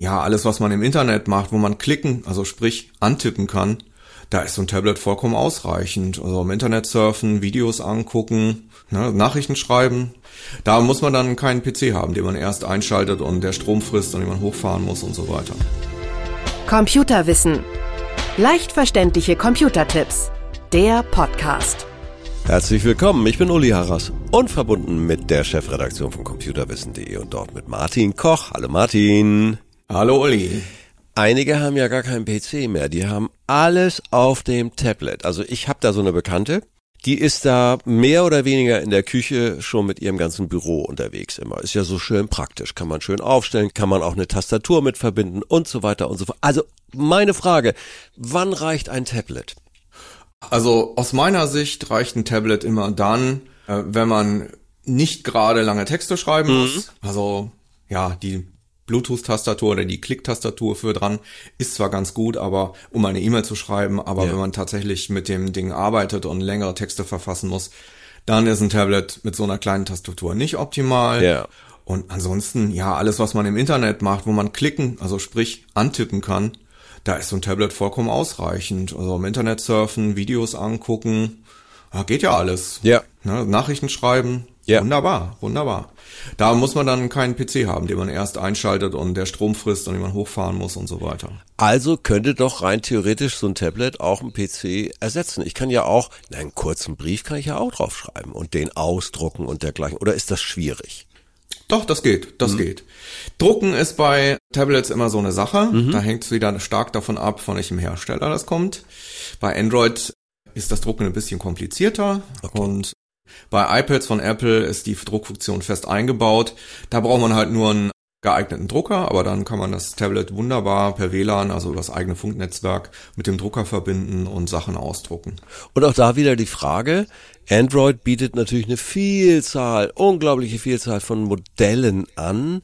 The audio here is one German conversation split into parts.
ja, alles, was man im Internet macht, wo man klicken, also sprich antippen kann, da ist so ein Tablet vollkommen ausreichend. Also im Internet surfen, Videos angucken, ne, Nachrichten schreiben. Da muss man dann keinen PC haben, den man erst einschaltet und der Strom frisst und den man hochfahren muss und so weiter. Computerwissen. Leicht verständliche Computertipps. Der Podcast. Herzlich willkommen, ich bin Uli Harras und verbunden mit der Chefredaktion von computerwissen.de und dort mit Martin Koch. Hallo Martin. Hallo Uli. Einige haben ja gar keinen PC mehr, die haben alles auf dem Tablet. Also ich habe da so eine Bekannte, die ist da mehr oder weniger in der Küche schon mit ihrem ganzen Büro unterwegs immer. Ist ja so schön praktisch, kann man schön aufstellen, kann man auch eine Tastatur mit verbinden und so weiter und so fort. Also meine Frage, wann reicht ein Tablet? Also aus meiner Sicht reicht ein Tablet immer dann, äh, wenn man nicht gerade lange Texte schreiben mhm. muss. Also ja, die Bluetooth-Tastatur oder die Klick-Tastatur für dran ist zwar ganz gut, aber um eine E-Mail zu schreiben, aber ja. wenn man tatsächlich mit dem Ding arbeitet und längere Texte verfassen muss, dann ist ein Tablet mit so einer kleinen Tastatur nicht optimal. Ja. Und ansonsten, ja, alles, was man im Internet macht, wo man klicken, also sprich antippen kann, da ist so ein Tablet vollkommen ausreichend. Also im Internet surfen, Videos angucken, geht ja alles. Ja. Ne, Nachrichten schreiben, ja. Wunderbar, wunderbar. Da muss man dann keinen PC haben, den man erst einschaltet und der Strom frisst und den man hochfahren muss und so weiter. Also könnte doch rein theoretisch so ein Tablet auch ein PC ersetzen. Ich kann ja auch, einen kurzen Brief kann ich ja auch draufschreiben und den ausdrucken und dergleichen. Oder ist das schwierig? Doch, das geht, das mhm. geht. Drucken ist bei Tablets immer so eine Sache. Mhm. Da hängt es wieder stark davon ab, von welchem Hersteller das kommt. Bei Android ist das Drucken ein bisschen komplizierter okay. und bei iPads von Apple ist die Druckfunktion fest eingebaut. Da braucht man halt nur einen geeigneten Drucker, aber dann kann man das Tablet wunderbar per WLAN, also das eigene Funknetzwerk, mit dem Drucker verbinden und Sachen ausdrucken. Und auch da wieder die Frage, Android bietet natürlich eine Vielzahl, unglaubliche Vielzahl von Modellen an,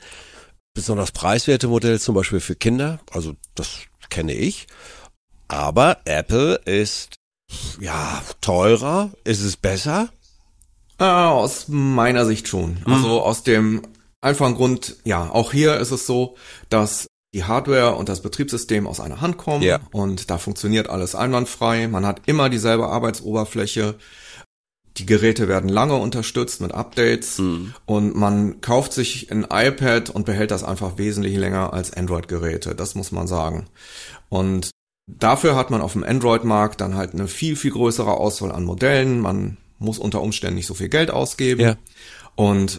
besonders preiswerte Modelle zum Beispiel für Kinder, also das kenne ich. Aber Apple ist ja teurer, ist es besser? Äh, aus meiner Sicht schon. Mhm. Also aus dem einfachen Grund, ja, auch hier ist es so, dass die Hardware und das Betriebssystem aus einer Hand kommen ja. und da funktioniert alles einwandfrei. Man hat immer dieselbe Arbeitsoberfläche. Die Geräte werden lange unterstützt mit Updates mhm. und man kauft sich ein iPad und behält das einfach wesentlich länger als Android-Geräte. Das muss man sagen. Und dafür hat man auf dem Android-Markt dann halt eine viel, viel größere Auswahl an Modellen. Man muss unter Umständen nicht so viel Geld ausgeben. Ja. Und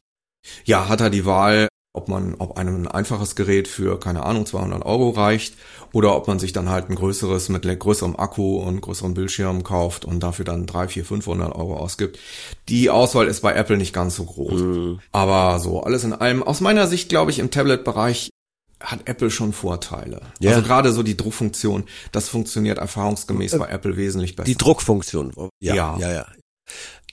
ja, hat er die Wahl, ob man, ob einem ein einfaches Gerät für, keine Ahnung, 200 Euro reicht oder ob man sich dann halt ein größeres mit größerem Akku und größerem Bildschirm kauft und dafür dann 3, 4, 500 Euro ausgibt. Die Auswahl ist bei Apple nicht ganz so groß. Mhm. Aber so, alles in allem, aus meiner Sicht glaube ich im Tablet-Bereich hat Apple schon Vorteile. Ja. Also gerade so die Druckfunktion, das funktioniert erfahrungsgemäß äh, bei Apple wesentlich besser. Die Druckfunktion, ja, ja, ja. ja.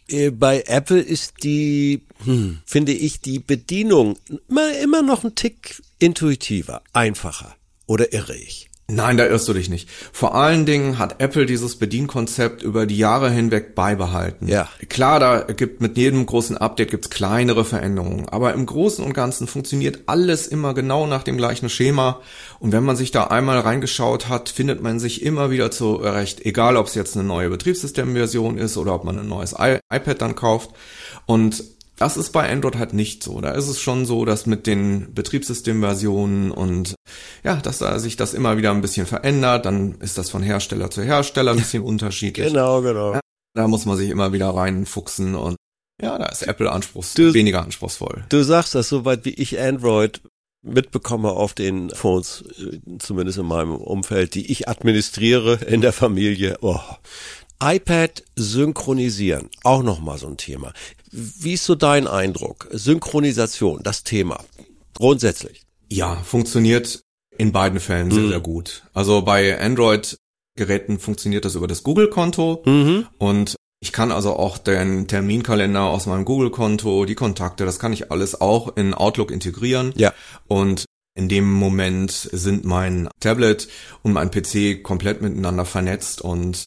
Äh, bei Apple ist die, hm, finde ich, die Bedienung immer, immer noch ein Tick intuitiver, einfacher. Oder irre ich? Nein, da irrst du dich nicht. Vor allen Dingen hat Apple dieses Bedienkonzept über die Jahre hinweg beibehalten. Ja. Klar, da gibt mit jedem großen Update gibt's kleinere Veränderungen, aber im Großen und Ganzen funktioniert alles immer genau nach dem gleichen Schema. Und wenn man sich da einmal reingeschaut hat, findet man sich immer wieder zurecht, egal ob es jetzt eine neue Betriebssystemversion ist oder ob man ein neues iPad dann kauft. Und das ist bei Android halt nicht so. Da ist es schon so, dass mit den Betriebssystemversionen und ja, dass da sich das immer wieder ein bisschen verändert, dann ist das von Hersteller zu Hersteller ein bisschen unterschiedlich. Genau, genau. Ja, da muss man sich immer wieder reinfuchsen und ja, da ist Apple anspruchs du, weniger anspruchsvoll. Du sagst das, soweit wie ich Android mitbekomme auf den Phones, äh, zumindest in meinem Umfeld, die ich administriere in der Familie. Oh. iPad synchronisieren, auch nochmal so ein Thema. Wie ist so dein Eindruck? Synchronisation, das Thema. Grundsätzlich. Ja, funktioniert in beiden Fällen sehr, mhm. sehr gut. Also bei Android-Geräten funktioniert das über das Google-Konto mhm. und ich kann also auch den Terminkalender aus meinem Google-Konto, die Kontakte, das kann ich alles auch in Outlook integrieren. Ja. Und in dem Moment sind mein Tablet und mein PC komplett miteinander vernetzt und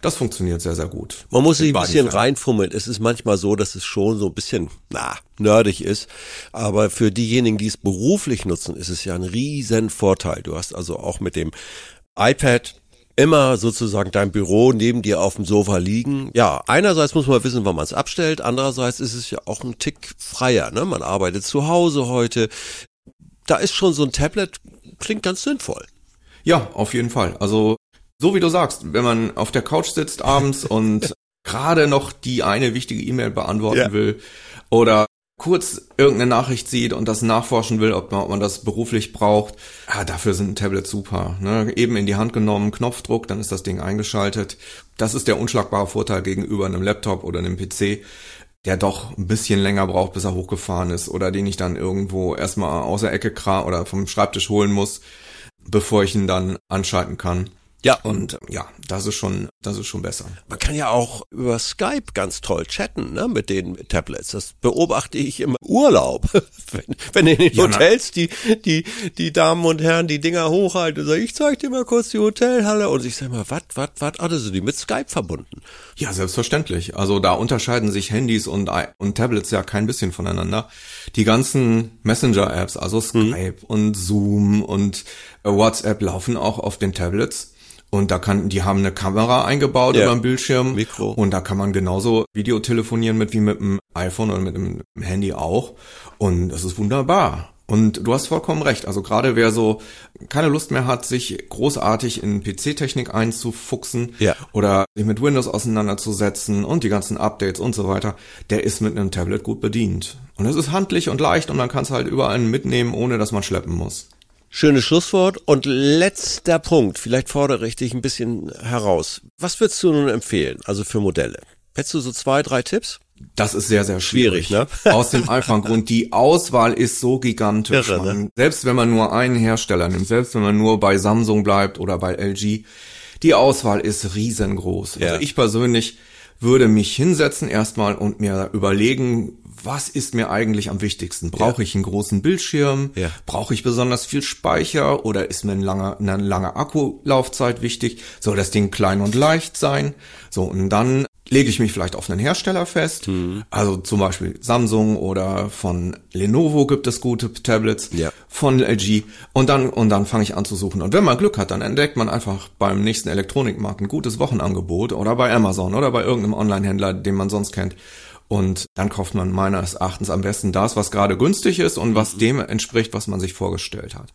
Das funktioniert sehr, sehr gut. Man muss sich ein bisschen reinfummeln. Es ist manchmal so, dass es schon so ein bisschen, na, nerdig ist. Aber für diejenigen, die es beruflich nutzen, ist es ja ein riesen Vorteil. Du hast also auch mit dem iPad immer sozusagen dein Büro neben dir auf dem Sofa liegen. Ja, einerseits muss man wissen, wann man es abstellt. Andererseits ist es ja auch ein Tick freier. Ne? Man arbeitet zu Hause heute. Da ist schon so ein Tablet, klingt ganz sinnvoll. Ja, auf jeden Fall. Also, so wie du sagst, wenn man auf der Couch sitzt abends und gerade noch die eine wichtige E-Mail beantworten Ja. will oder kurz irgendeine Nachricht sieht und das nachforschen will, ob man, ob man das beruflich braucht, ja, dafür sind Tablets super. Ne? Eben in die Hand genommen, Knopfdruck, dann ist das Ding eingeschaltet. Das ist der unschlagbare Vorteil gegenüber einem Laptop oder einem PC, der doch ein bisschen länger braucht, bis er hochgefahren ist oder den ich dann irgendwo erstmal aus der Ecke kra oder vom Schreibtisch holen muss, bevor ich ihn dann anschalten kann. Ja. Und ja, das ist schon, das ist schon besser. Man kann ja auch über Skype ganz toll chatten, ne, mit den Tablets. Das beobachte ich im Urlaub. wenn, wenn in den Ja, Hotels die, die, die Damen und Herren die Dinger hochhalten und sagen, ich zeig dir mal kurz die Hotelhalle. Und ich sag mal, wat, wat, wat, ah, das sind die mit Skype verbunden. Ja, selbstverständlich. Also da unterscheiden sich Handys und, i- und Tablets ja kein bisschen voneinander. Die ganzen Messenger-Apps, also Skype und Zoom und äh, WhatsApp laufen auch auf den Tablets. Und da kann, die haben eine Kamera eingebaut Ja. über den Bildschirm. Mikro. Und da kann man genauso Videotelefonieren mit wie mit dem iPhone oder mit dem Handy auch. Und das ist wunderbar. Und du hast vollkommen recht. Also gerade wer so keine Lust mehr hat, sich großartig in PC-Technik einzufuchsen Ja. oder sich mit Windows auseinanderzusetzen und die ganzen Updates und so weiter, der ist mit einem Tablet gut bedient. Und es ist handlich und leicht und man kann es halt überall mitnehmen, ohne dass man schleppen muss. Schönes Schlusswort. Und letzter Punkt. Vielleicht fordere ich dich ein bisschen heraus. Was würdest du nun empfehlen? Also für Modelle? Hättest du so zwei, drei Tipps? Das ist sehr, sehr schwierig. Schwierig, ne? Aus dem einfachen Grund, die Auswahl ist so gigantisch. Irre, ne? Selbst wenn man nur einen Hersteller nimmt, selbst wenn man nur bei Samsung bleibt oder bei LG, die Auswahl ist riesengroß. Ja. Also ich persönlich würde mich hinsetzen erstmal und mir überlegen, was ist mir eigentlich am wichtigsten? Brauche ich einen großen Bildschirm? Ja. Brauche ich besonders viel Speicher oder ist mir ein langer, eine lange Akkulaufzeit wichtig? Soll das Ding klein und leicht sein? So, und dann lege ich mich vielleicht auf einen Hersteller fest. Mhm. Also zum Beispiel Samsung oder von Lenovo gibt es gute Tablets. Ja. Von LG. Und dann, und dann fange ich an zu suchen. Und wenn man Glück hat, dann entdeckt man einfach beim nächsten Elektronikmarkt ein gutes Wochenangebot oder bei Amazon oder bei irgendeinem Online-Händler, den man sonst kennt. Und dann kauft man meines Erachtens am besten das, was gerade günstig ist und Mhm. was dem entspricht, was man sich vorgestellt hat.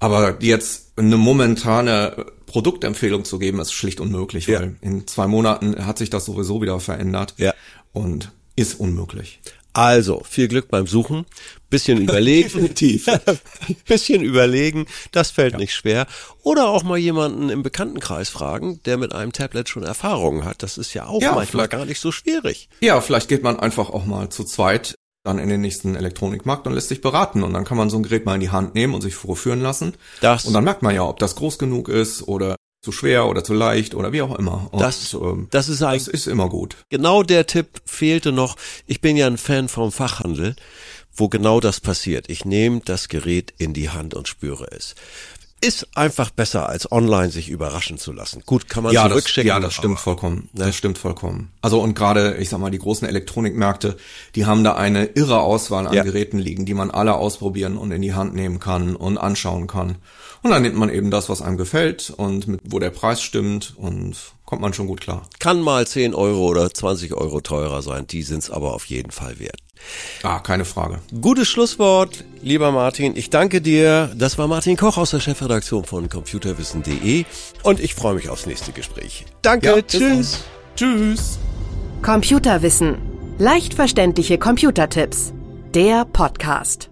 Aber jetzt eine momentane Produktempfehlung zu geben, ist schlicht unmöglich, Ja. weil in zwei Monaten hat sich das sowieso wieder verändert Ja. und ist unmöglich. Also, viel Glück beim Suchen. Bisschen überlegen. Definitiv. bisschen überlegen. Das fällt nicht schwer. Oder auch mal jemanden im Bekanntenkreis fragen, der mit einem Tablet schon Erfahrungen hat. Das ist ja auch Ja, manchmal gar nicht so schwierig. Ja, vielleicht geht man einfach auch mal zu zweit dann in den nächsten Elektronikmarkt und lässt sich beraten. Und dann kann man so ein Gerät mal in die Hand nehmen und sich vorführen lassen. Das- und dann merkt man ja, ob das groß genug ist oder zu schwer oder zu leicht oder wie auch immer. Und, Das, ähm, das ist das ist immer gut. genau der Tipp fehlte noch. Ich bin ja ein Fan vom Fachhandel, wo genau das passiert. Ich nehme das Gerät in die Hand und spüre es. Ist einfach besser, als online sich überraschen zu lassen. Gut, kann man ja, das, zurückschicken. ja, das stimmt vollkommen. Das stimmt vollkommen. Also und gerade, ich sag mal, die großen Elektronikmärkte, die haben da eine irre Auswahl an Ja. Geräten liegen, die man alle ausprobieren und in die Hand nehmen kann und anschauen kann. Und dann nimmt man eben das, was einem gefällt und mit, wo der Preis stimmt und kommt man schon gut klar. Kann mal 10 Euro oder 20 Euro teurer sein. Die sind's aber auf jeden Fall wert. Ah, keine Frage. Gutes Schlusswort, lieber Martin. Ich danke dir. Das war Martin Koch aus der Chefredaktion von computerwissen.de und ich freue mich aufs nächste Gespräch. Danke, Ja, tschüss. Tschüss. Computerwissen. Leicht verständliche Computertipps. Der Podcast.